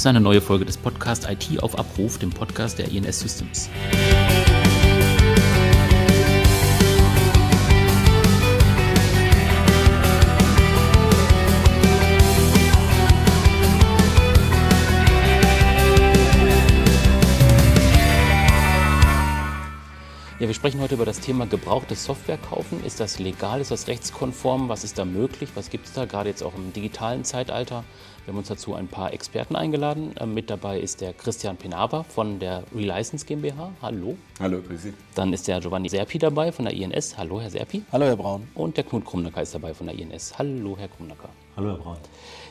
ist eine neue Folge des Podcasts IT auf Abruf, dem Podcast der INS Systems. Ja, wir sprechen heute über das Thema gebrauchte Software kaufen. Ist das legal? Ist das rechtskonform? Was ist da möglich? Was gibt es da gerade jetzt auch im digitalen Zeitalter? Wir haben uns dazu ein paar Experten eingeladen. Ähm, mit dabei ist der Christian Penava von der Relicense GmbH. Hallo. Hallo, grüß Sie. Dann ist der Giovanni Serpi dabei von der INS. Hallo, Herr Serpi. Hallo, Herr Braun. Und der Knut Krumnacker ist dabei von der INS. Hallo, Herr Krumnacker. Hallo, Herr Braun.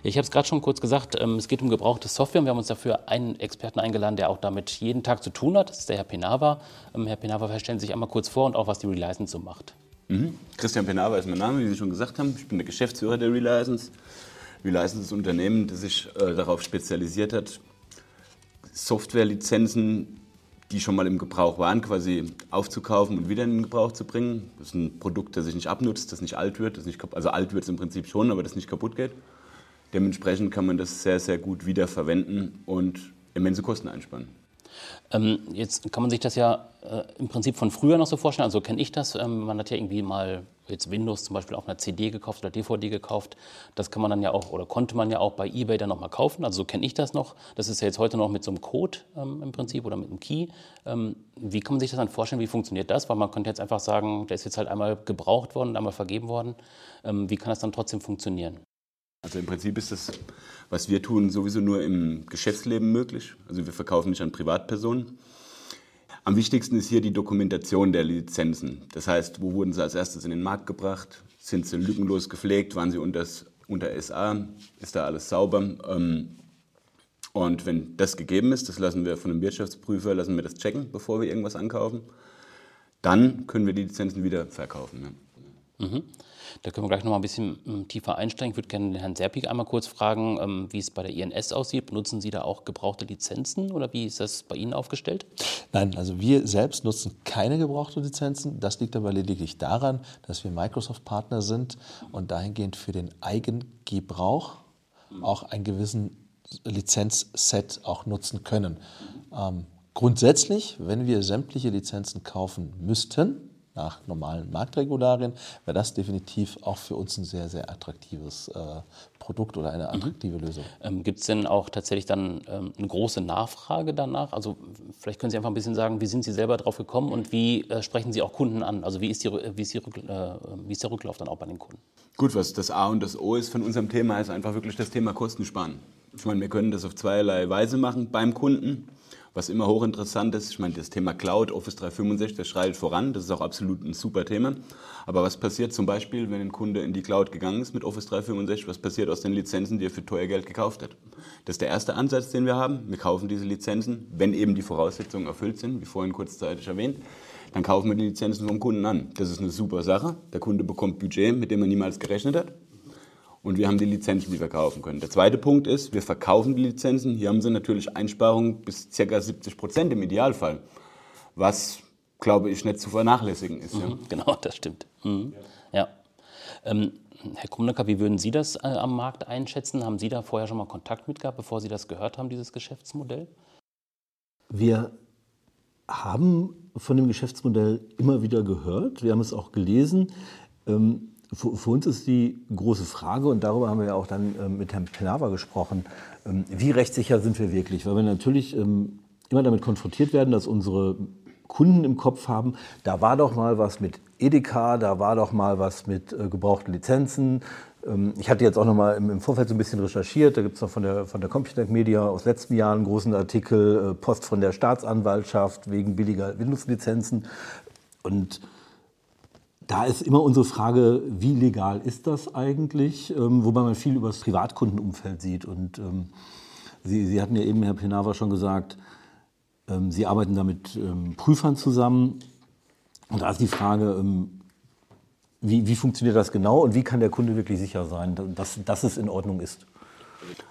Ich habe es gerade schon kurz gesagt, ähm, es geht um gebrauchte Software. Wir haben uns dafür einen Experten eingeladen, der auch damit jeden Tag zu tun hat. Das ist der Herr Penava. Ähm, Herr Penava, stellen Sie sich einmal kurz vor und auch, was die Relicense so macht. Mhm. Christian Penava ist mein Name, wie Sie schon gesagt haben. Ich bin der Geschäftsführer der Relicense. Relicense ist ein Unternehmen, das sich äh, darauf spezialisiert hat, Softwarelizenzen, die schon mal im Gebrauch waren, quasi aufzukaufen und wieder in den Gebrauch zu bringen. Das ist ein Produkt, das sich nicht abnutzt, das nicht alt wird. Das nicht, also alt wird es im Prinzip schon, aber das nicht kaputt geht. Dementsprechend kann man das sehr, sehr gut wiederverwenden und immense Kosten einsparen. Ähm, jetzt kann man sich das ja äh, im Prinzip von früher noch so vorstellen. Also kenne ich das. Ähm, man hat ja irgendwie mal jetzt Windows zum Beispiel auf einer CD gekauft oder DVD gekauft. Das kann man dann ja auch oder konnte man ja auch bei eBay dann nochmal kaufen. Also so kenne ich das noch. Das ist ja jetzt heute noch mit so einem Code ähm, im Prinzip oder mit einem Key. Ähm, wie kann man sich das dann vorstellen? Wie funktioniert das? Weil man könnte jetzt einfach sagen, der ist jetzt halt einmal gebraucht worden, einmal vergeben worden. Ähm, wie kann das dann trotzdem funktionieren? Also im Prinzip ist das, was wir tun, sowieso nur im Geschäftsleben möglich. Also wir verkaufen nicht an Privatpersonen. Am wichtigsten ist hier die Dokumentation der Lizenzen. Das heißt, wo wurden sie als erstes in den Markt gebracht? Sind sie lückenlos gepflegt? Waren sie unter, unter SA? Ist da alles sauber? Ähm, und wenn das gegeben ist, das lassen wir von einem Wirtschaftsprüfer, lassen wir das checken, bevor wir irgendwas ankaufen, dann können wir die Lizenzen wieder verkaufen. Mhm. Da können wir gleich noch mal ein bisschen ähm, tiefer einsteigen. Ich würde gerne den Herrn Serpik einmal kurz fragen, ähm, wie es bei der INS aussieht. Benutzen Sie da auch gebrauchte Lizenzen oder wie ist das bei Ihnen aufgestellt? Nein, also wir selbst nutzen keine gebrauchten Lizenzen. Das liegt aber lediglich daran, dass wir Microsoft-Partner sind und dahingehend für den Eigengebrauch auch einen gewissen Lizenzset auch nutzen können. Ähm, grundsätzlich, wenn wir sämtliche Lizenzen kaufen müssten, nach normalen Marktregularien, wäre das definitiv auch für uns ein sehr, sehr attraktives äh, Produkt oder eine mhm. attraktive mhm. Lösung. Ähm, Gibt es denn auch tatsächlich dann ähm, eine große Nachfrage danach? Also vielleicht können Sie einfach ein bisschen sagen, wie sind Sie selber drauf gekommen und wie äh, sprechen Sie auch Kunden an? Also wie ist, die, wie, ist die äh, wie ist der Rücklauf dann auch bei den Kunden? Gut, was das A und das O ist von unserem Thema, ist einfach wirklich das Thema Kosten sparen. Ich meine, wir können das auf zweierlei Weise machen beim Kunden was immer hochinteressant ist. Ich meine, das Thema Cloud, Office 365, das schreitet voran. Das ist auch absolut ein super Thema. Aber was passiert zum Beispiel, wenn ein Kunde in die Cloud gegangen ist mit Office 365? Was passiert aus den Lizenzen, die er für teuer Geld gekauft hat? Das ist der erste Ansatz, den wir haben. Wir kaufen diese Lizenzen, wenn eben die Voraussetzungen erfüllt sind, wie vorhin kurzzeitig erwähnt. Dann kaufen wir die Lizenzen vom Kunden an. Das ist eine super Sache. Der Kunde bekommt Budget, mit dem er niemals gerechnet hat und wir haben die Lizenzen, die wir kaufen können. Der zweite Punkt ist, wir verkaufen die Lizenzen. Hier haben sie natürlich Einsparungen bis ca. 70 Prozent im Idealfall, was, glaube ich, nicht zu vernachlässigen ist. Mhm, ja. Genau, das stimmt. Mhm. Ja. Ähm, Herr Krumnecker, wie würden Sie das äh, am Markt einschätzen? Haben Sie da vorher schon mal Kontakt mit gehabt, bevor Sie das gehört haben, dieses Geschäftsmodell? Wir haben von dem Geschäftsmodell immer wieder gehört. Wir haben es auch gelesen. Ähm, für, uns ist die große Frage, und darüber haben wir ja auch dann ähm, mit Herrn Penava gesprochen, ähm, wie rechtssicher sind wir wirklich? Weil wir natürlich ähm, immer damit konfrontiert werden, dass unsere Kunden im Kopf haben, da war doch mal was mit Edeka, da war doch mal was mit äh, gebrauchten Lizenzen. ich hatte jetzt auch noch mal im, Vorfeld so ein bisschen recherchiert, da gibt es noch von der, von der Computertech Media aus letzten Jahren einen großen Artikel, äh, Post von der Staatsanwaltschaft wegen billiger Windows-Lizenzen. Und da ist immer unsere Frage, wie legal ist das eigentlich, ähm, wobei man viel über das Privatkundenumfeld sieht. Und ähm, Sie, Sie hatten ja eben, Herr Penava, schon gesagt, ähm, Sie arbeiten da mit ähm, Prüfern zusammen. Und da ist die Frage, ähm, wie, wie funktioniert das genau und wie kann der Kunde wirklich sicher sein, dass, dass es in Ordnung ist?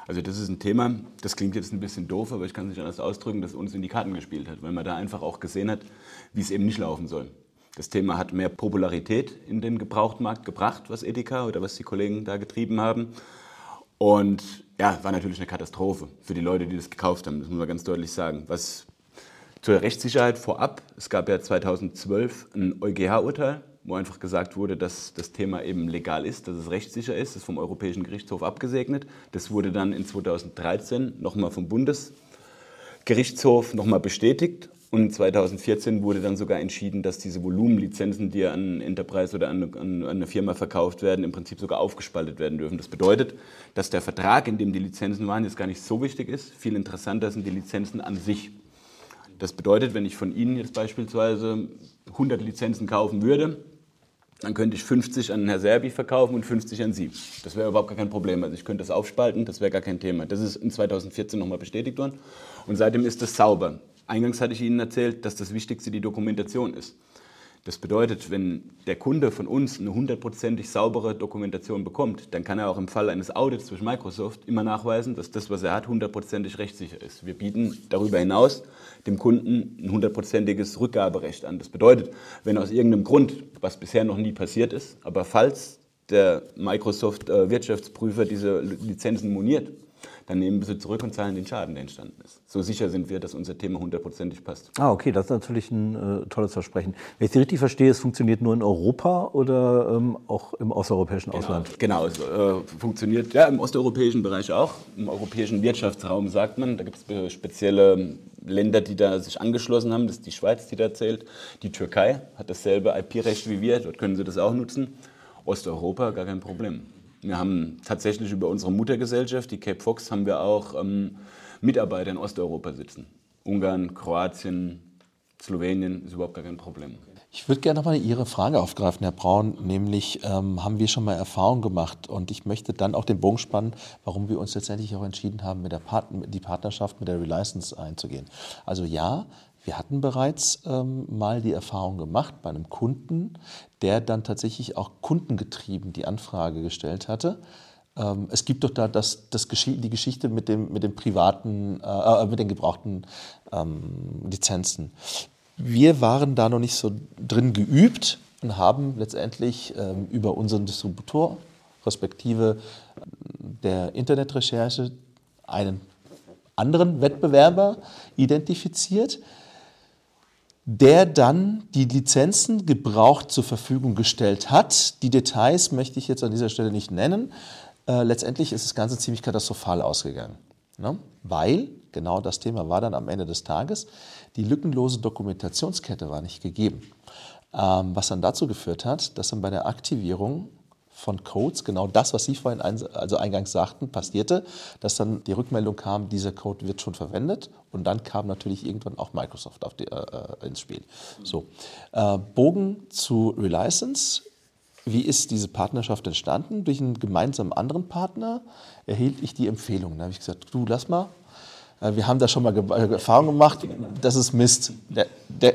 Also das ist ein Thema, das klingt jetzt ein bisschen doof, aber ich kann es nicht anders ausdrücken, das uns in die Karten gespielt hat, weil man da einfach auch gesehen hat, wie es eben nicht laufen soll. Das Thema hat mehr Popularität in den Gebrauchtmarkt gebracht, was Edeka oder was die Kollegen da getrieben haben. Und ja, war natürlich eine Katastrophe für die Leute, die das gekauft haben, das muss man ganz deutlich sagen. Was zur Rechtssicherheit vorab, es gab ja 2012 ein EuGH-Urteil, wo einfach gesagt wurde, dass das Thema eben legal ist, dass es rechtssicher ist, das ist vom Europäischen Gerichtshof abgesegnet. Das wurde dann in 2013 nochmal vom Bundesgerichtshof nochmal bestätigt und 2014 wurde dann sogar entschieden, dass diese Volumenlizenzen, die an Enterprise oder an, an, eine Firma verkauft werden, im Prinzip sogar aufgespaltet werden dürfen. Das bedeutet, dass der Vertrag, in dem die Lizenzen waren, jetzt gar nicht so wichtig ist. Viel interessanter sind die Lizenzen an sich. Das bedeutet, wenn ich von Ihnen jetzt beispielsweise 100 Lizenzen kaufen würde, dann könnte ich 50 an Herr Serbi verkaufen und 50 an Sie. Das wäre überhaupt gar kein Problem. Also ich könnte das aufspalten, das wäre gar kein Thema. Das ist in 2014 nochmal bestätigt worden und seitdem ist das sauber. Eingangs hatte ich Ihnen erzählt, dass das Wichtigste die Dokumentation ist. Das bedeutet, wenn der Kunde von uns eine hundertprozentig saubere Dokumentation bekommt, dann kann er auch im Fall eines Audits durch Microsoft immer nachweisen, dass das, was er hat, hundertprozentig rechtssicher ist. Wir bieten darüber hinaus dem Kunden ein hundertprozentiges Rückgaberecht an. Das bedeutet, wenn aus irgendeinem Grund, was bisher noch nie passiert ist, aber falls der Microsoft äh, diese Lizenzen moniert, dann nehmen wir sie zurück und zahlen den Schaden, der entstanden ist. So sicher sind wir, dass unser Thema hundertprozentig passt. Ah, okay, das ist natürlich ein äh, tolles Versprechen. Wenn ich Sie richtig verstehe, es funktioniert nur in Europa oder ähm, auch im osteuropäischen genau, Ausland? Genau, es äh, funktioniert ja im osteuropäischen Bereich auch. Im europäischen Wirtschaftsraum sagt man, da gibt es äh, spezielle Länder, die da sich angeschlossen haben. Das ist die Schweiz, die da zählt. Die Türkei hat dasselbe IP-Recht wie wir, dort können sie das auch nutzen. Osteuropa, gar kein Problem. Wir haben tatsächlich über unsere Muttergesellschaft, die Cape Fox, haben wir auch ähm, Mitarbeiter in Osteuropa sitzen. Ungarn, Kroatien, Slowenien ist überhaupt gar kein Problem. Ich würde gerne nochmal Ihre Frage aufgreifen, Herr Braun, nämlich ähm, haben wir schon mal Erfahrung gemacht und ich möchte dann auch den Bogen spannen, warum wir uns letztendlich auch entschieden haben, mit der Part die Partnerschaft mit der Relicense einzugehen. Also ja, wir hatten bereits ähm, mal die Erfahrung gemacht bei einem Kunden, der dann tatsächlich auch kundengetrieben die Anfrage gestellt hatte. Ähm, es gibt doch da das, das die Geschichte mit dem, mit dem privaten, äh, äh, mit den gebrauchten ähm, Lizenzen. Wir waren da noch nicht so drin geübt und haben letztendlich ähm, über unseren Distributor, respektive der Internetrecherche, einen anderen Wettbewerber identifiziert, der dann die Lizenzen gebraucht zur Verfügung gestellt hat. Die Details möchte ich jetzt an dieser Stelle nicht nennen. Äh, letztendlich ist das Ganze ziemlich katastrophal ausgegangen, ne? weil genau das Thema war dann am Ende des Tages, die lückenlose Dokumentationskette war nicht gegeben. Ähm, was dann dazu geführt hat, dass dann bei der Aktivierung von Codes, genau das, was Sie vorhin ein, also eingangs sagten, passierte, dass dann die Rückmeldung kam, dieser Code wird schon verwendet und dann kam natürlich irgendwann auch Microsoft die, äh, äh, ins Spiel. So, äh, Bogen zu Relicense. Wie ist diese Partnerschaft entstanden? Durch einen gemeinsamen anderen Partner erhielt ich die Empfehlung. Da habe ich gesagt, du lass mal, äh, wir haben da schon mal äh, Erfahrung gemacht, das ist Mist. Der, der,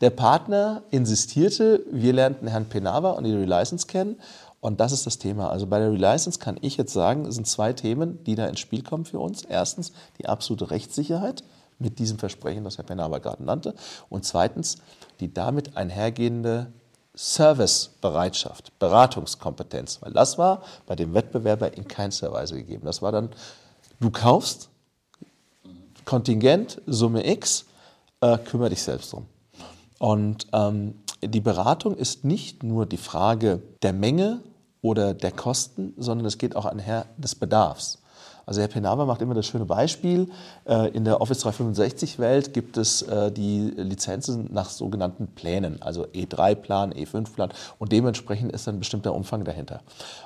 der Partner insistierte, wir lernten Herrn Penava und die Relicense kennen und das ist das Thema. Also bei der Relicense kann ich jetzt sagen, es sind zwei Themen, die da ins Spiel kommen für uns. Erstens die absolute Rechtssicherheit mit diesem Versprechen, das Herr Penner gerade nannte. Und zweitens die damit einhergehende Servicebereitschaft, Beratungskompetenz. Weil das war bei dem Wettbewerber in keinster Weise gegeben. Das war dann, du kaufst Kontingent, Summe X, äh, kümmere dich selbst drum. Und ähm, die Beratung ist nicht nur die Frage der Menge oder der Kosten, sondern es geht auch einher des Bedarfs. Also Herr Penava macht immer das schöne Beispiel. Äh, in der Office 365-Welt gibt es äh, die Lizenzen nach sogenannten Plänen, also E3-Plan, E5-Plan und dementsprechend ist ein bestimmter Umfang dahinter.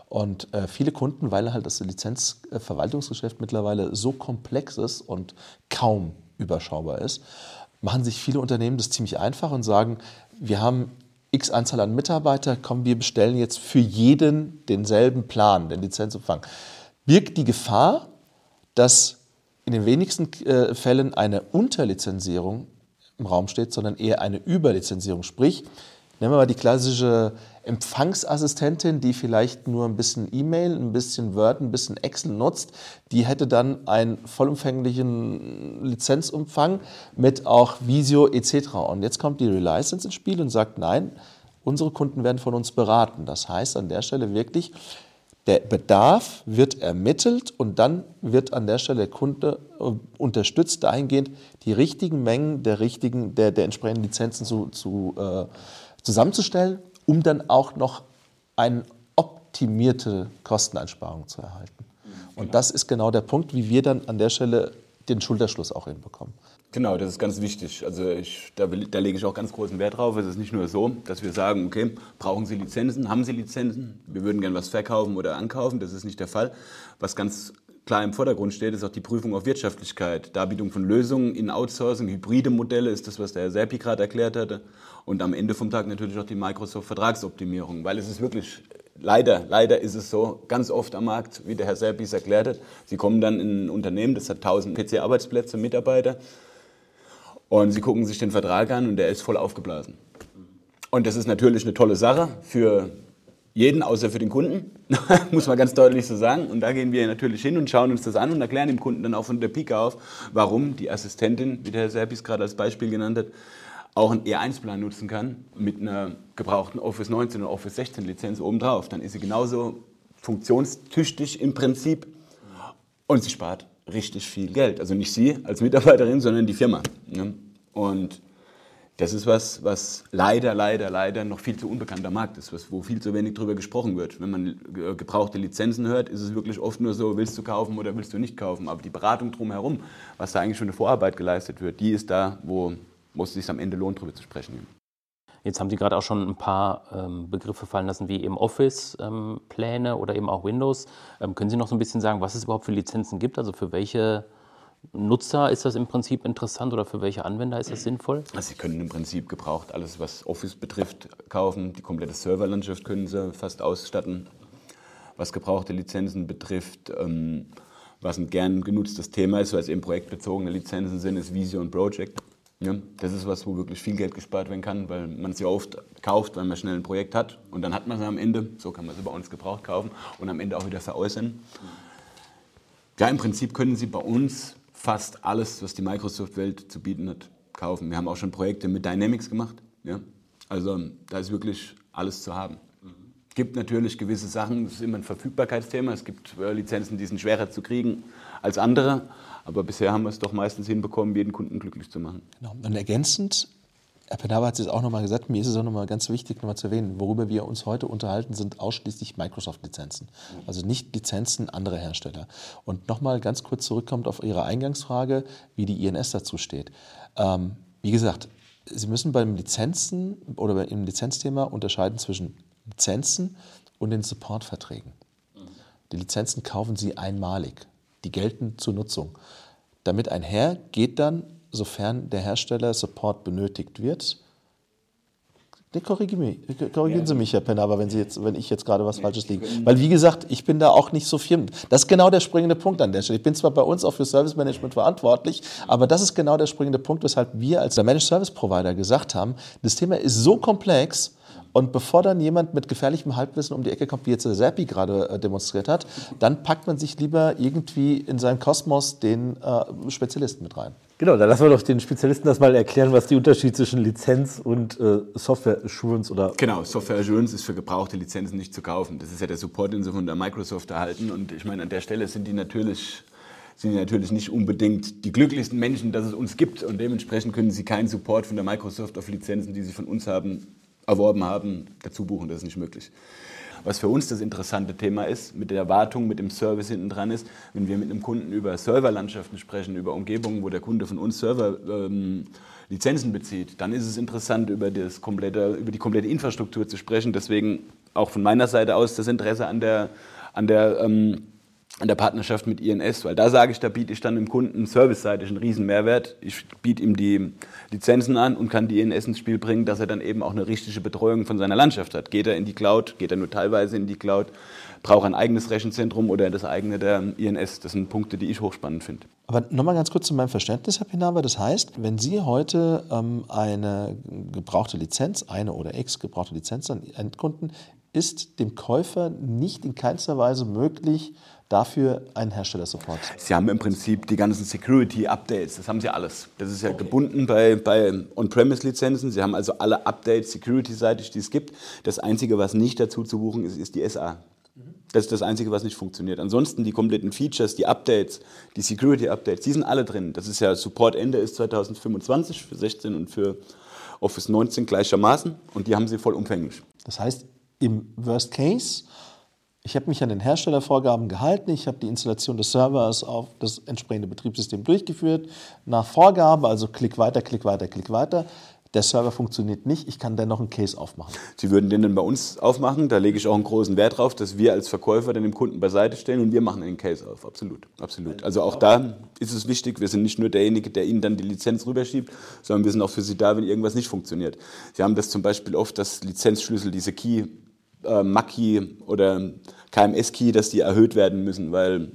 Und äh, viele Kunden, weil halt das Lizenzverwaltungsgeschäft mittlerweile so komplex ist und kaum überschaubar ist, machen sich viele Unternehmen das ziemlich einfach und sagen, wir haben x Anzahl an Mitarbeiter, komm, wir bestellen jetzt für jeden denselben Plan, den Lizenzumfang, birgt die Gefahr, dass in den wenigsten äh, Fällen eine Unterlizenzierung im Raum steht, sondern eher eine Überlizenzierung. Sprich, nehmen wir mal die klassische Empfangsassistentin, die vielleicht nur ein bisschen E-Mail, ein bisschen Word, ein bisschen Excel nutzt, die hätte dann einen vollumfänglichen Lizenzumfang mit auch Visio etc. Und jetzt kommt die Relicense ins Spiel und sagt, nein, unsere Kunden werden von uns beraten. Das heißt an der Stelle wirklich Der Bedarf wird ermittelt und dann wird an der Stelle der Kunde äh, unterstützt, dahingehend die richtigen Mengen der, richtigen, der, der entsprechenden Lizenzen zu, zu, äh, zusammenzustellen, um dann auch noch eine optimierte Kosteneinsparung zu erhalten. Und das ist genau der Punkt, wie wir dann an der Stelle den Schulterschluss auch hinbekommen. Genau, das ist ganz wichtig. Also ich, da, da, lege ich auch ganz großen Wert drauf. Es ist nicht nur so, dass wir sagen, okay, brauchen Sie Lizenzen, haben Sie Lizenzen, wir würden gerne was verkaufen oder ankaufen. Das ist nicht der Fall. Was ganz klar im Vordergrund steht, ist auch die Prüfung auf Wirtschaftlichkeit, Darbietung von Lösungen in Outsourcing, hybride Modelle ist das, was der Herr Serpi gerade erklärt hatte. Und am Ende vom Tag natürlich auch die Microsoft-Vertragsoptimierung, weil es ist wirklich leider, leider ist es so, ganz oft am Markt, wie der Herr Serpis erklärt hat, Sie kommen dann in ein Unternehmen, das hat 1000 PC-Arbeitsplätze, Mitarbeiter und sie gucken sich den Vertrag an und der ist voll aufgeblasen. Und das ist natürlich eine tolle Sache für jeden, außer für den Kunden, muss man ganz deutlich so sagen. Und da gehen wir natürlich hin und schauen uns das an und erklären dem Kunden dann auch von der Pike auf, warum die Assistentin, wie der Herr Serpis gerade als Beispiel genannt hat, auch einen E1-Plan nutzen kann mit einer gebrauchten Office 19 und Office 16 Lizenz obendrauf. Dann ist sie genauso funktionstüchtig im Prinzip und sie spart richtig viel Geld. Also nicht Sie als Mitarbeiterin, sondern die Firma. Ne? Und das ist was, was leider, leider, leider noch viel zu unbekannter Markt ist, was, wo viel zu wenig darüber gesprochen wird. Wenn man gebrauchte Lizenzen hört, ist es wirklich oft nur so, willst du kaufen oder willst du nicht kaufen. Aber die Beratung drumherum, was da eigentlich schon eine Vorarbeit geleistet wird, die ist da, wo, es sich am Ende lohnt, darüber zu sprechen. Jetzt haben Sie gerade auch schon ein paar ähm, Begriffe fallen lassen, wie eben Office-Pläne ähm, oder eben auch Windows. Ähm, können Sie noch so ein bisschen sagen, was es überhaupt für Lizenzen gibt? Also für welche Nutzer ist das im Prinzip interessant oder für welche Anwender ist das sinnvoll? Also Sie können im Prinzip gebraucht alles, was Office betrifft, kaufen. Die komplette Serverlandschaft können Sie fast ausstatten. Was gebrauchte Lizenzen betrifft, ähm, was ein gern genutztes Thema ist, weil es eben projektbezogene Lizenzen sind, ist Visio und Project. Ja, das ist was, wo wirklich viel Geld gespart werden kann, weil man ja oft kauft, weil man schnell ein Projekt hat und dann hat man es am Ende, so kann man es bei uns gebraucht kaufen und am Ende auch wieder veräußern. Ja, im Prinzip können Sie bei uns fast alles, was die Microsoft-Welt zu bieten hat, kaufen. Wir haben auch schon Projekte mit Dynamics gemacht. Ja? Also da ist wirklich alles zu haben. Es gibt natürlich gewisse Sachen, das ist immer ein Verfügbarkeitsthema. Es gibt äh, Lizenzen, die sind schwerer zu kriegen als andere. Aber bisher haben wir es doch meistens hinbekommen, jeden Kunden glücklich zu machen. Genau. Und ergänzend, Herr Penava hat es auch nochmal gesagt, mir ist es auch nochmal ganz wichtig, nochmal zu erwähnen, worüber wir uns heute unterhalten, sind ausschließlich Microsoft-Lizenzen. Also nicht Lizenzen anderer Hersteller. Und nochmal ganz kurz zurückkommt auf Ihre Eingangsfrage, wie die INS dazu steht. Ähm, wie gesagt, Sie müssen beim Lizenzen oder beim Lizenzthema unterscheiden zwischen Lizenzen und den Supportverträgen. Die Lizenzen kaufen Sie einmalig die gelten zur Nutzung. Damit einher geht dann, sofern der Hersteller Support benötigt wird, Nee, korrigieren, mich, korrigieren Sie mich, Herr Penner, wenn, Sie jetzt, wenn ich jetzt gerade was Falsches liege. Weil, wie gesagt, ich bin da auch nicht so firm. Das ist genau der springende Punkt an der Stelle. Ich bin zwar bei uns auch für Service Management verantwortlich, aber das ist genau der springende Punkt, weshalb wir als der Managed Service Provider gesagt haben, das Thema ist so komplex, und bevor dann jemand mit gefährlichem Halbwissen um die Ecke kommt, wie jetzt der Seppi gerade äh, demonstriert hat, dann packt man sich lieber irgendwie in seinen Kosmos den äh, Spezialisten mit rein. Genau, dann lassen wir doch den Spezialisten das mal erklären, was die Unterschied zwischen Lizenz und äh, Software Assurance oder. Genau, Software Assurance ist für gebrauchte Lizenzen nicht zu kaufen. Das ist ja der Support, den sie von der Microsoft erhalten. Und ich meine, an der Stelle sind die natürlich sind die natürlich nicht unbedingt die glücklichsten Menschen, dass es uns gibt. Und dementsprechend können sie keinen Support von der Microsoft auf Lizenzen, die sie von uns haben, erworben haben, dazu buchen. Das ist nicht möglich. Was für uns das interessante Thema ist, mit der Erwartung, mit dem Service hinten dran ist, wenn wir mit einem Kunden über Serverlandschaften sprechen, über Umgebungen, wo der Kunde von uns Server ähm, Lizenzen bezieht, dann ist es interessant, über, das komplette, über die komplette Infrastruktur zu sprechen. Deswegen auch von meiner Seite aus das Interesse an der, an der ähm, an der Partnerschaft mit INS, weil da sage ich, da biete ich dann dem Kunden serviceseitig einen riesen Mehrwert. Ich biete ihm die Lizenzen an und kann die INS ins Spiel bringen, dass er dann eben auch eine richtige Betreuung von seiner Landschaft hat. Geht er in die Cloud, geht er nur teilweise in die Cloud, braucht ein eigenes Rechenzentrum oder das eigene der INS. Das sind Punkte, die ich hochspannend finde. Aber nochmal ganz kurz zu meinem Verständnis, Herr Pinaber. Das heißt, wenn Sie heute ähm, eine gebrauchte Lizenz, eine oder x gebrauchte Lizenz an Endkunden, ist dem Käufer nicht in keinster Weise möglich, dafür einen Hersteller-Support? Sie haben im Prinzip die ganzen Security-Updates, das haben Sie alles. Das ist ja okay. gebunden bei, bei On-Premise-Lizenzen. Sie haben also alle Updates Security-seitig, die es gibt. Das Einzige, was nicht dazu zu buchen ist, ist die SA. Das ist das Einzige, was nicht funktioniert. Ansonsten die kompletten Features, die Updates, die Security-Updates, die sind alle drin. Das ist ja Support-Ende ist 2025 für 16 und für Office 19 gleichermaßen und die haben sie vollumfänglich. Das heißt, im Worst Case, ich habe mich an den Herstellervorgaben gehalten, ich habe die Installation des Servers auf das entsprechende Betriebssystem durchgeführt, nach Vorgabe, also klick weiter, klick weiter, klick weiter. Der Server funktioniert nicht, ich kann dennoch einen Case aufmachen. Sie würden den dann bei uns aufmachen, da lege ich auch einen großen Wert drauf, dass wir als Verkäufer dem Kunden beiseite stellen und wir machen den Case auf. Absolut, absolut. Also auch da ist es wichtig, wir sind nicht nur derjenige, der Ihnen dann die Lizenz rüberschiebt, sondern wir sind auch für Sie da, wenn irgendwas nicht funktioniert. Sie haben das zum Beispiel oft, dass Lizenzschlüssel, diese Key, äh, MAC-Key oder KMS-Key, dass die erhöht werden müssen, weil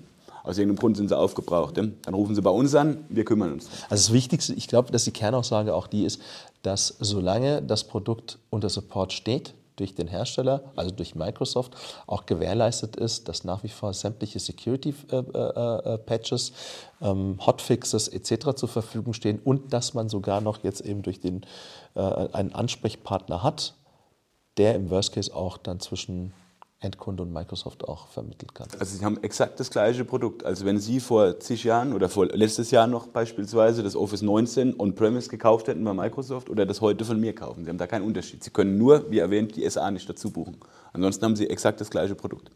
aus irgendeinem Grund sind sie aufgebraucht. Dann rufen sie bei uns an, wir kümmern uns. Also das Wichtigste, ich glaube, dass die Kernaussage auch die ist, dass solange das Produkt unter Support steht, durch den Hersteller, also durch Microsoft, auch gewährleistet ist, dass nach wie vor sämtliche Security-Patches, äh, äh, ähm, Hotfixes etc. zur Verfügung stehen und dass man sogar noch jetzt eben durch den, äh, einen Ansprechpartner hat, der im Worst Case auch dann zwischen Endkunde und Microsoft auch vermitteln kann. Also Sie haben exakt das gleiche Produkt. Also wenn Sie vor zig Jahren oder vor letztes Jahr noch beispielsweise das Office 19 on-premise gekauft hätten bei Microsoft oder das heute von mir kaufen, Sie haben da keinen Unterschied. Sie können nur, wie erwähnt, die SA nicht dazu buchen. Ansonsten haben Sie exakt das gleiche Produkt.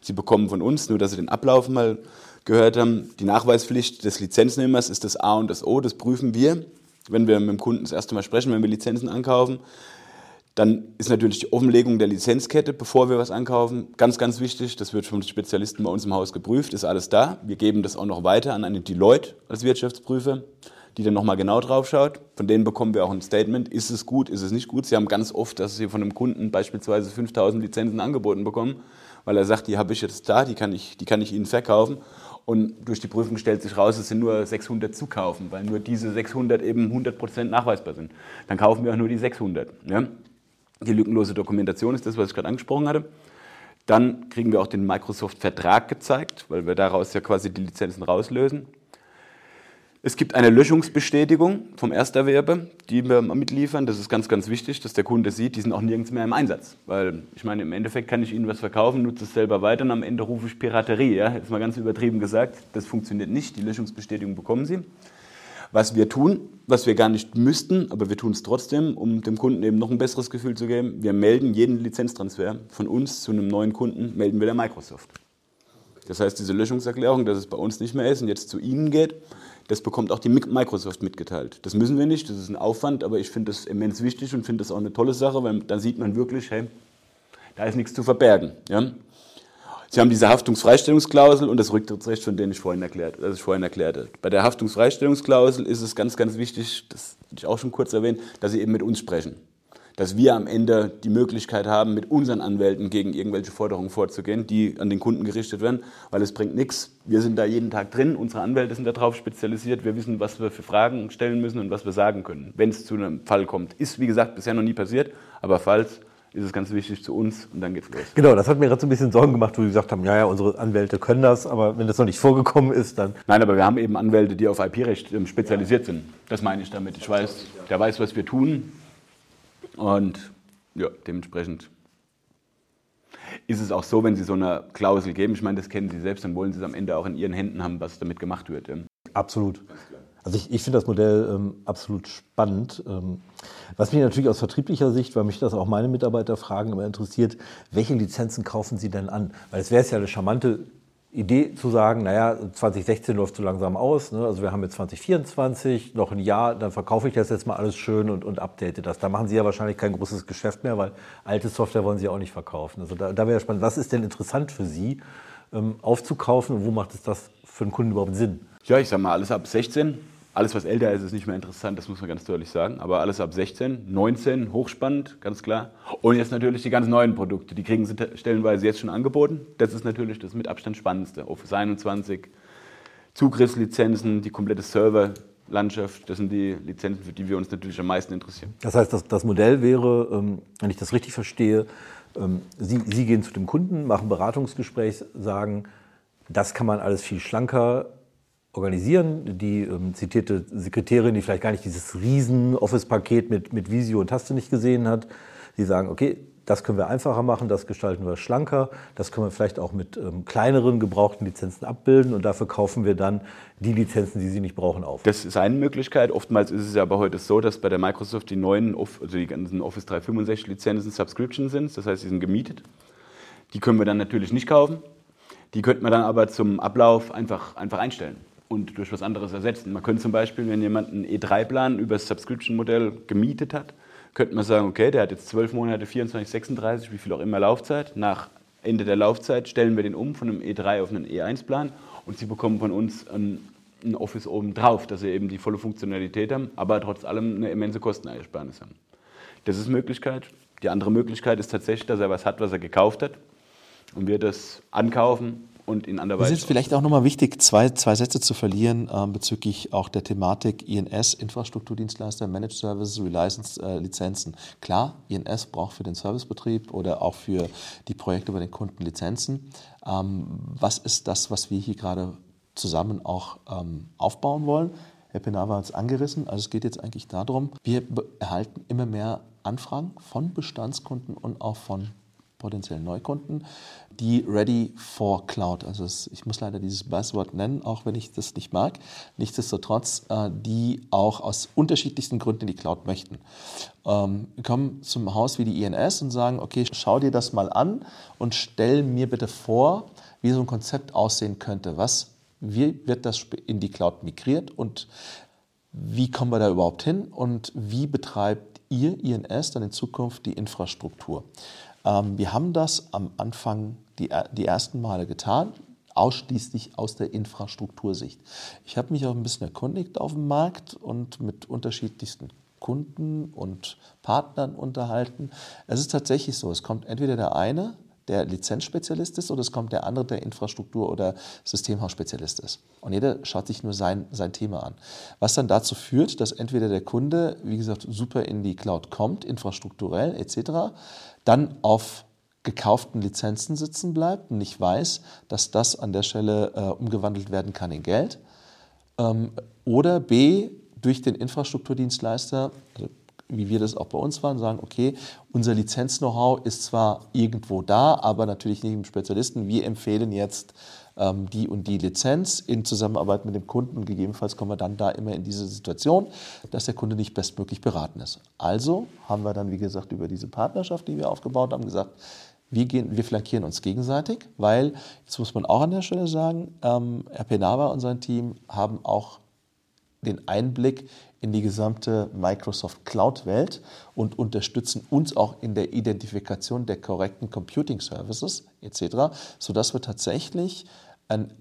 Sie bekommen von uns, nur dass Sie den Ablauf mal gehört haben, die Nachweispflicht des Lizenznehmers ist das A und das O, das prüfen wir, wenn wir mit dem Kunden das erste Mal sprechen, wenn wir Lizenzen ankaufen. Dann ist natürlich die Offenlegung der Lizenzkette, bevor wir was ankaufen, ganz, ganz wichtig. Das wird von Spezialisten bei uns im Haus geprüft, ist alles da. Wir geben das auch noch weiter an eine Deloitte als Wirtschaftsprüfer, die dann nochmal genau drauf schaut. Von denen bekommen wir auch ein Statement. Ist es gut, ist es nicht gut? Sie haben ganz oft, dass Sie von einem Kunden beispielsweise 5000 Lizenzen angeboten bekommen, weil er sagt, die habe ich jetzt da, die kann ich, die kann ich Ihnen verkaufen. Und durch die Prüfung stellt sich raus, es sind nur 600 zu kaufen, weil nur diese 600 eben 100% nachweisbar sind. Dann kaufen wir auch nur die 600. Ja? Die lückenlose Dokumentation ist das, was ich gerade angesprochen hatte. Dann kriegen wir auch den Microsoft-Vertrag gezeigt, weil wir daraus ja quasi die Lizenzen rauslösen. Es gibt eine Löschungsbestätigung vom Ersterwerber, die wir mitliefern. Das ist ganz, ganz wichtig, dass der Kunde sieht, die sind auch nirgends mehr im Einsatz. Weil ich meine, im Endeffekt kann ich Ihnen was verkaufen, nutze es selber weiter und am Ende rufe ich Piraterie. Ja? Jetzt mal ganz übertrieben gesagt, das funktioniert nicht. Die Löschungsbestätigung bekommen Sie was wir tun, was wir gar nicht müssten, aber wir tun es trotzdem, um dem Kunden eben noch ein besseres Gefühl zu geben. Wir melden jeden Lizenztransfer von uns zu einem neuen Kunden, melden wir der Microsoft. Das heißt, diese Löschungserklärung, dass es bei uns nicht mehr ist und jetzt zu Ihnen geht, das bekommt auch die Microsoft mitgeteilt. Das müssen wir nicht, das ist ein Aufwand, aber ich finde das immens wichtig und finde das auch eine tolle Sache, weil dann sieht man wirklich, hey, da ist nichts zu verbergen. Ja? Sie haben diese Haftungsfreistellungsklausel und das Rücktrittsrecht, von dem ich vorhin erklärt, das ich vorhin erklärte. Bei der Haftungsfreistellungsklausel ist es ganz, ganz wichtig, das hatte ich auch schon kurz erwähnt, dass Sie eben mit uns sprechen. Dass wir am Ende die Möglichkeit haben, mit unseren Anwälten gegen irgendwelche Forderungen vorzugehen, die an den Kunden gerichtet werden, weil es bringt nichts. Wir sind da jeden Tag drin, unsere Anwälte sind darauf spezialisiert, wir wissen, was wir für Fragen stellen müssen und was wir sagen können, wenn es zu einem Fall kommt. Ist, wie gesagt, bisher noch nie passiert, aber falls, ist es ganz wichtig zu uns und dann geht's los. Genau, das hat mir gerade so ein bisschen Sorgen gemacht, wo wir gesagt haben, ja, ja, unsere Anwälte können das, aber wenn das noch nicht vorgekommen ist, dann. Nein, aber wir haben eben Anwälte, die auf IP-Recht ähm, spezialisiert sind. Das meine ich damit. Ich weiß, der weiß, was wir tun und ja, dementsprechend ist es auch so, wenn Sie so eine Klausel geben, ich meine, das kennen Sie selbst, dann wollen Sie es am Ende auch in Ihren Händen haben, was damit gemacht wird. Absolut. Also ich, ich finde das Modell ähm, absolut spannend. Ähm, was mich natürlich aus vertrieblicher Sicht, weil mich das auch meine Mitarbeiter fragen, immer interessiert, welche Lizenzen kaufen Sie denn an? Weil es wäre ja eine charmante Idee zu sagen, naja, 2016 läuft so langsam aus, ne? also wir haben jetzt 2024, noch ein Jahr, dann verkaufe ich das jetzt mal alles schön und, und update das. Da machen Sie ja wahrscheinlich kein großes Geschäft mehr, weil alte Software wollen Sie auch nicht verkaufen. Also da, da wäre spannend, was ist denn interessant für Sie ähm, aufzukaufen und wo macht es das für einen Kunden überhaupt Sinn? Ja, ich sage mal, alles ab 16 alles, was älter ist, ist nicht mehr interessant, das muss man ganz deutlich sagen. Aber alles ab 16, 19, hochspannend, ganz klar. Und jetzt natürlich die ganz neuen Produkte. Die kriegen sie stellenweise jetzt schon angeboten. Das ist natürlich das mit Abstand spannendste. Office 21, Zugriffslizenzen, die komplette Serverlandschaft. Das sind die Lizenzen, für die wir uns natürlich am meisten interessieren. Das heißt, das, das Modell wäre, ähm, wenn ich das richtig verstehe, ähm, sie, sie gehen zu dem Kunden, machen Beratungsgespräch, sagen, das kann man alles viel schlanker organisieren. Die ähm, zitierte Sekretärin, die vielleicht gar nicht dieses riesen Office-Paket mit, mit Visio und Taste nicht gesehen hat, sie sagen, okay, das können wir einfacher machen, das gestalten wir schlanker, das können wir vielleicht auch mit ähm, kleineren gebrauchten Lizenzen abbilden und dafür kaufen wir dann die Lizenzen, die Sie nicht brauchen, auf. Das ist eine Möglichkeit. Oftmals ist es aber heute so, dass bei der Microsoft die neuen, also die ganzen Office 365 Lizenzen Subscription sind, das heißt, sie sind gemietet. Die können wir dann natürlich nicht kaufen. Die könnte man dann aber zum Ablauf einfach, einfach einstellen und durch was anderes ersetzen. Man könnte zum Beispiel, wenn jemand einen E3-Plan über das Subscription-Modell gemietet hat, könnte man sagen, okay, der hat jetzt 12 Monate, 24, 36, wie viel auch immer Laufzeit. Nach Ende der Laufzeit stellen wir den um von einem E3 auf einen E1-Plan und Sie bekommen von uns ein, ein Office oben drauf, dass Sie eben die volle Funktionalität haben, aber trotz allem eine immense Kostenersparnis haben. Das ist Möglichkeit. Die andere Möglichkeit ist tatsächlich, dass er was hat, was er gekauft hat und wir das ankaufen und in anderweitig. Es ist vielleicht auch nochmal wichtig, zwei, zwei Sätze zu verlieren äh, bezüglich auch der Thematik INS, Infrastrukturdienstleister, Managed Services, Relicense, äh, Lizenzen. Klar, INS braucht für den Servicebetrieb oder auch für die Projekte bei den Kunden Lizenzen. Ähm, was ist das, was wir hier gerade zusammen auch ähm, aufbauen wollen? Herr Penava hat es angerissen. Also es geht jetzt eigentlich darum, wir erhalten immer mehr Anfragen von Bestandskunden und auch von potenziellen Neukunden, die ready for Cloud, also es, ich muss leider dieses Buzzword nennen, auch wenn ich das nicht mag, nichtsdestotrotz, äh, die auch aus unterschiedlichsten Gründen in die Cloud möchten. Ähm, kommen zum Haus wie die INS und sagen, okay, schau dir das mal an und stell mir bitte vor, wie so ein Konzept aussehen könnte. Was, wie wird das in die Cloud migriert und wie kommen wir da überhaupt hin und wie betreibt ihr, INS, dann in Zukunft die Infrastruktur? Ähm, wir haben das am Anfang die, die ersten Male getan, ausschließlich aus der Infrastruktursicht. Ich habe mich auch ein bisschen erkundigt auf dem Markt und mit unterschiedlichsten Kunden und Partnern unterhalten. Es ist tatsächlich so, es kommt entweder der eine, der Lizenzspezialist ist oder es kommt der andere, der Infrastruktur- oder Systemhausspezialist ist. Und jeder schaut sich nur sein, sein Thema an. Was dann dazu führt, dass entweder der Kunde, wie gesagt, super in die Cloud kommt, infrastrukturell etc., dann auf gekauften Lizenzen sitzen bleibt und nicht weiß, dass das an der Stelle äh, umgewandelt werden kann in Geld. Ähm, oder B, durch den Infrastrukturdienstleister, also wie wir das auch bei uns waren, sagen, okay, unser Lizenz-Know-how ist zwar irgendwo da, aber natürlich nicht im Spezialisten. Wir empfehlen jetzt ähm, die und die Lizenz in Zusammenarbeit mit dem Kunden und gegebenenfalls kommen wir dann da immer in diese Situation, dass der Kunde nicht bestmöglich beraten ist. Also haben wir dann, wie gesagt, über diese Partnerschaft, die wir aufgebaut haben, gesagt, wir, gehen, wir flankieren uns gegenseitig, weil, jetzt muss man auch an der Stelle sagen, ähm, Herr Penava und sein Team haben auch den Einblick in die gesamte Microsoft Cloud-Welt und unterstützen uns auch in der Identifikation der korrekten Computing Services etc., sodass wir tatsächlich ein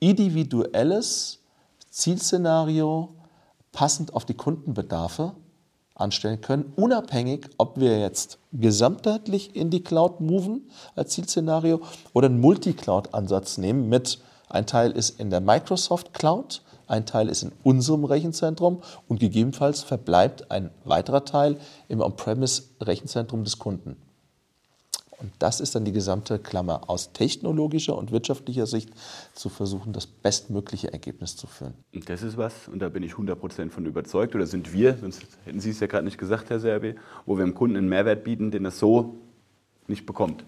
individuelles Zielszenario passend auf die Kundenbedarfe anstellen können, unabhängig, ob wir jetzt gesamtheitlich in die Cloud moven als Zielszenario oder einen Multi-Cloud-Ansatz nehmen mit ein Teil ist in der Microsoft Cloud, ein Teil ist in unserem Rechenzentrum und gegebenenfalls verbleibt ein weiterer Teil im On-Premise-Rechenzentrum des Kunden. Und das ist dann die gesamte Klammer aus technologischer und wirtschaftlicher Sicht zu versuchen, das bestmögliche Ergebnis zu führen. Und das ist was, und da bin ich 100% von überzeugt, oder sind wir, sonst hätten Sie es ja gerade nicht gesagt, Herr Serbi, wo wir dem Kunden einen Mehrwert bieten, den er so nicht bekommt.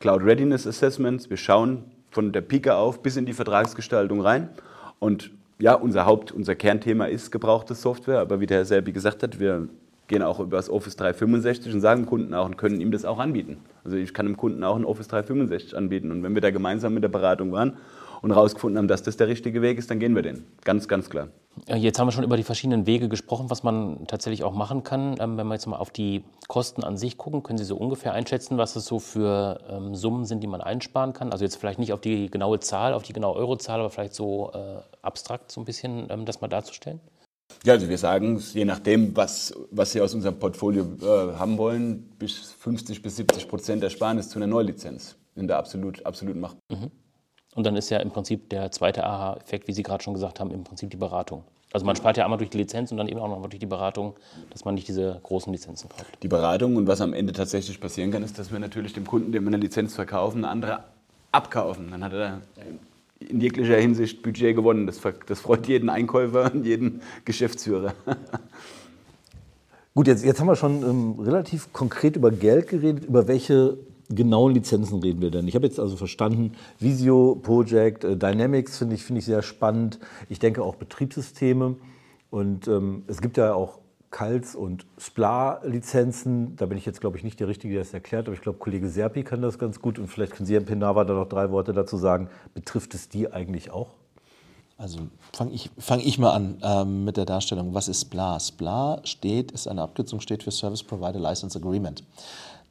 Cloud Readiness Assessments, wir schauen von der Pike auf bis in die Vertragsgestaltung rein und ja, unser Haupt, unser Kernthema ist gebrauchte Software, aber wie der Herr Selby gesagt hat, wir gehen auch über das Office 365 und sagen Kunden auch und können ihm das auch anbieten. Also ich kann dem Kunden auch ein Office 365 anbieten und wenn wir da gemeinsam mit der Beratung waren und herausgefunden haben, dass das der richtige Weg ist, dann gehen wir den. Ganz, ganz klar. Jetzt haben wir schon über die verschiedenen Wege gesprochen, was man tatsächlich auch machen kann. Ähm, wenn wir jetzt mal auf die Kosten an sich gucken, können Sie so ungefähr einschätzen, was es so für ähm, Summen sind, die man einsparen kann? Also jetzt vielleicht nicht auf die genaue Zahl, auf die genaue Eurozahl, aber vielleicht so äh, abstrakt so ein bisschen ähm, das mal darzustellen? Ja, also wir sagen, je nachdem, was, was Sie aus unserem Portfolio äh, haben wollen, bis 50 bis 70 Prozent Ersparnis zu einer Neulizenz in der absolut, absolut Macht. Mhm. Und dann ist ja im Prinzip der zweite Aha-Effekt, wie Sie gerade schon gesagt haben, im Prinzip die Beratung. Also man spart ja einmal durch die Lizenz und dann eben auch noch durch die Beratung, dass man nicht diese großen Lizenzen kauft. Die Beratung und was am Ende tatsächlich passieren kann, ist, dass wir natürlich dem Kunden, dem wir eine Lizenz verkaufen, eine andere abkaufen. Dann hat er in jeglicher Hinsicht Budget gewonnen. Das, das freut jeden Einkäufer und jeden Geschäftsführer. Gut, jetzt, jetzt haben wir schon ähm, relativ konkret über Geld geredet. Über welche genauen Lizenzen reden wir denn? Ich habe jetzt also verstanden, Visio, Project, äh, Dynamics finde ich, find ich sehr spannend. Ich denke auch Betriebssysteme. Und ähm, es gibt ja auch CALS und SPLA-Lizenzen. Da bin ich jetzt, glaube ich, nicht der Richtige, der das erklärt, aber ich glaube, Kollege Serpi kann das ganz gut. Und vielleicht können Sie, Herr Penava, da noch drei Worte dazu sagen. Betrifft es die eigentlich auch? Also fange ich, fang ich mal an ähm, mit der Darstellung. Was ist SPLA? SPLA steht, ist eine Abkürzung, steht für Service Provider License Agreement.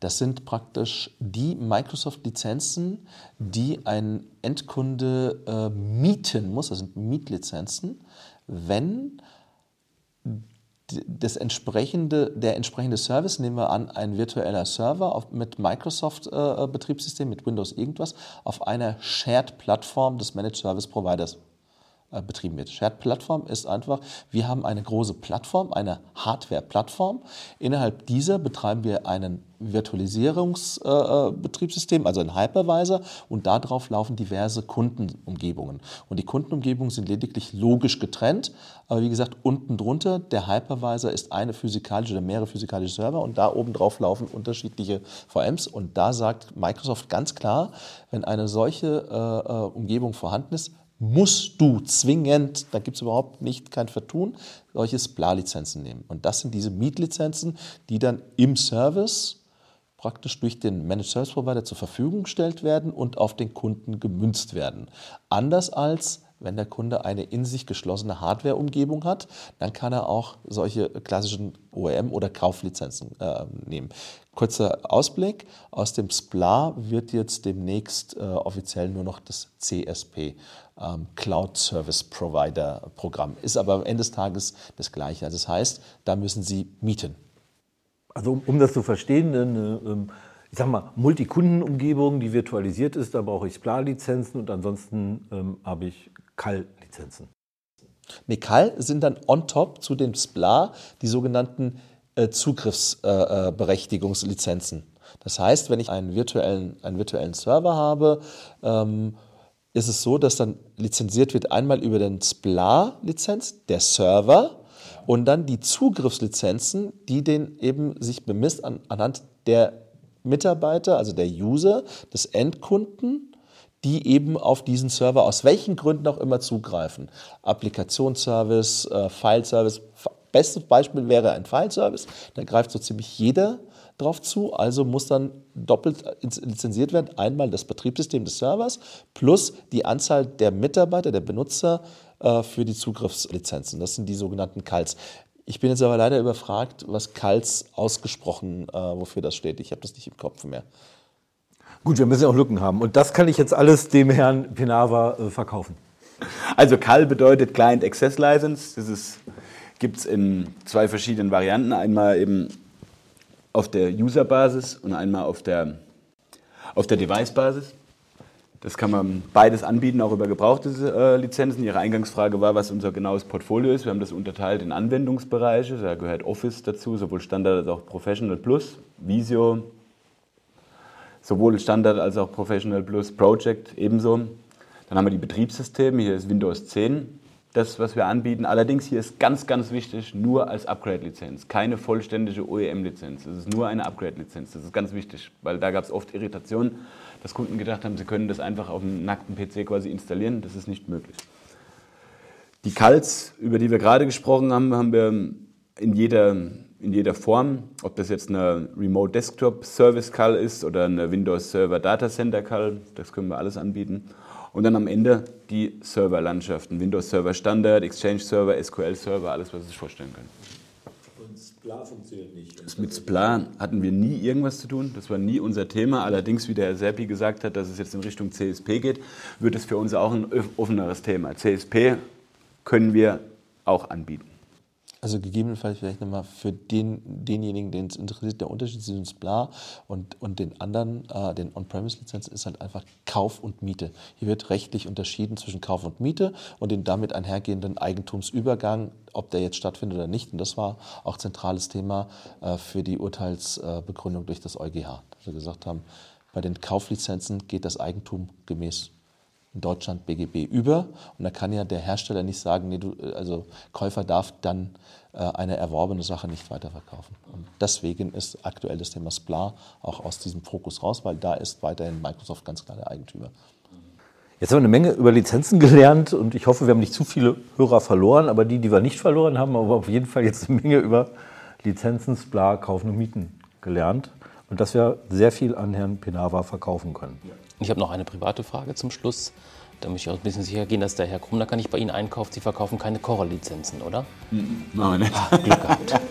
Das sind praktisch die Microsoft-Lizenzen, die ein Endkunde äh, mieten muss, das sind Mietlizenzen, wenn das entsprechende, der entsprechende Service, nehmen wir an, ein virtueller Server auf, mit Microsoft-Betriebssystem, äh, mit Windows irgendwas, auf einer Shared-Plattform des Managed Service Providers äh, betrieben wird. Shared Plattform ist einfach, wir haben eine große Plattform, eine Hardware-Plattform. Innerhalb dieser betreiben wir einen Virtualisierungsbetriebssystem, äh, also ein Hypervisor, und darauf laufen diverse Kundenumgebungen. Und die Kundenumgebungen sind lediglich logisch getrennt, aber wie gesagt, unten drunter, der Hypervisor ist eine physikalische oder mehrere physikalische Server und da oben drauf laufen unterschiedliche VMs. Und da sagt Microsoft ganz klar, wenn eine solche äh, äh Umgebung vorhanden ist, musst du zwingend, da gibt es überhaupt nicht kein Vertun, solche SPLA-Lizenzen nehmen. Und das sind diese Mietlizenzen, die dann im Service praktisch durch den Managed Service Provider zur Verfügung gestellt werden und auf den Kunden gemünzt werden. Anders als wenn der Kunde eine in sich geschlossene Hardware-Umgebung hat, dann kann er auch solche klassischen OEM- oder Kauflizenzen äh, nehmen. Kurzer Ausblick, aus dem SPLA wird jetzt demnächst äh, offiziell nur noch das CSP, ähm, Cloud Service Provider Programm. Ist aber am Ende des Tages das Gleiche. Also das heißt, da müssen Sie mieten. Also um, um das zu verstehen, eine, ähm, ich sag mal, Multikundenumgebung, die virtualisiert ist, da brauche ich SPLA-Lizenzen und ansonsten ähm, habe ich CAL-Lizenzen. Nee, sind dann on top zu dem SPLA die sogenannten äh, Zugriffsberechtigungslizenzen. Äh, das heißt, wenn ich einen virtuellen, einen virtuellen Server habe, ähm, ist es so, dass dann lizenziert wird einmal über den SPLA-Lizenz, der Server, und dann die Zugriffslizenzen, die den eben sich bemisst an, anhand der Mitarbeiter, also der User, des Endkunden, die eben auf diesen Server aus welchen Gründen auch immer zugreifen. Applikationsservice, äh, File-Service. Bestes Beispiel wäre ein File-Service. Da greift so ziemlich jeder drauf zu. Also muss dann doppelt lizenziert werden. Einmal das Betriebssystem des Servers plus die Anzahl der Mitarbeiter, der Benutzer äh, für die Zugriffslizenzen. Das sind die sogenannten CALs. Ich bin jetzt aber leider überfragt, was CALs ausgesprochen, äh, wofür das steht. Ich habe das nicht im Kopf mehr. Gut, wir müssen ja auch Lücken haben. Und das kann ich jetzt alles dem Herrn Penava äh, verkaufen. Also CAL bedeutet Client Access License. Das gibt es in zwei verschiedenen Varianten. Einmal eben auf der User-Basis und einmal auf der, auf der Device-Basis. Das kann man beides anbieten, auch über gebrauchte äh, Lizenzen. Ihre Eingangsfrage war, was unser genaues Portfolio ist. Wir haben das unterteilt in Anwendungsbereiche. Da gehört Office dazu, sowohl Standard als auch Professional Plus, Visio, sowohl Standard als auch Professional Plus, Project ebenso. Dann haben wir die Betriebssysteme. Hier ist Windows 10 das, was wir anbieten. Allerdings hier ist ganz, ganz wichtig, nur als Upgrade-Lizenz, keine vollständige OEM-Lizenz. Es ist nur eine Upgrade-Lizenz. Das ist ganz wichtig, weil da gab es oft Irritationen, dass Kunden gedacht haben, sie können das einfach auf einem nackten PC quasi installieren. Das ist nicht möglich. Die CALs, über die wir gerade gesprochen haben, haben wir in jeder, in jeder Form, ob das jetzt eine Remote Desktop Service CAL ist oder eine Windows Server Data Center CAL, das können wir alles anbieten. Und dann am Ende die Serverlandschaften, Windows Server Standard, Exchange Server, SQL Server, alles, was Sie sich vorstellen können. Und SPLA funktioniert nicht. Mit SPLA hatten wir nie irgendwas zu tun, das war nie unser Thema. Allerdings, wie der Herr Serpi gesagt hat, dass es jetzt in Richtung CSP geht, wird es für uns auch ein offeneres Thema. CSP können wir auch anbieten. Also gegebenenfalls vielleicht nochmal für den, denjenigen, den es interessiert, der Unterschied zwischen SPLA und, und den anderen, äh, den On-Premise-Lizenzen, ist halt einfach Kauf und Miete. Hier wird rechtlich unterschieden zwischen Kauf und Miete und den damit einhergehenden Eigentumsübergang, ob der jetzt stattfindet oder nicht. Und das war auch zentrales Thema äh, für die Urteilsbegründung durch das EuGH. Dass wir gesagt haben, bei den Kauflizenzen geht das Eigentum gemäß Deutschland BGB über. Und da kann ja der Hersteller nicht sagen, nee, du, also Käufer darf dann äh, eine erworbene Sache nicht weiterverkaufen. Und deswegen ist aktuell das Thema SPLA auch aus diesem Fokus raus, weil da ist weiterhin Microsoft ganz klar der Eigentümer. Jetzt haben wir eine Menge über Lizenzen gelernt und ich hoffe, wir haben nicht zu viele Hörer verloren, aber die, die wir nicht verloren haben, haben auf jeden Fall jetzt eine Menge über Lizenzen, SPLA, Kaufen und Mieten gelernt und dass wir sehr viel an Herrn Penava verkaufen können. Ich habe noch eine private Frage zum Schluss. Da möchte ich auch ein bisschen sicher gehen, dass der Herr Krumnacker nicht bei Ihnen einkauft. Sie verkaufen keine Corel-Lizenzen, oder? Machen wir nicht. Ah, Glück gehabt.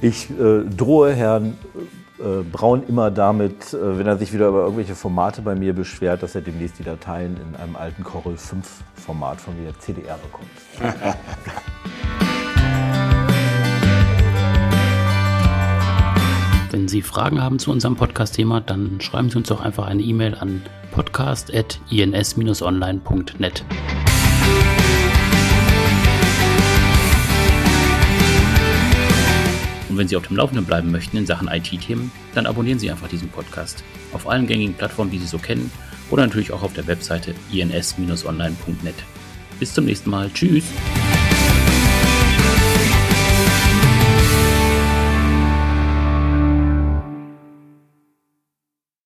Ich äh, drohe Herrn äh, Braun immer damit, äh, wenn er sich wieder über irgendwelche Formate bei mir beschwert, dass er demnächst die Dateien in einem alten Corel 5 Format von mir CDR bekommt. Wenn Sie Fragen haben zu unserem Podcast-Thema, dann schreiben Sie uns doch einfach eine E-Mail an podcast.ins-online.net. Und wenn Sie auf dem Laufenden bleiben möchten in Sachen IT-Themen, dann abonnieren Sie einfach diesen Podcast auf allen gängigen Plattformen, die Sie so kennen, oder natürlich auch auf der Webseite ins-online.net. Bis zum nächsten Mal. Tschüss!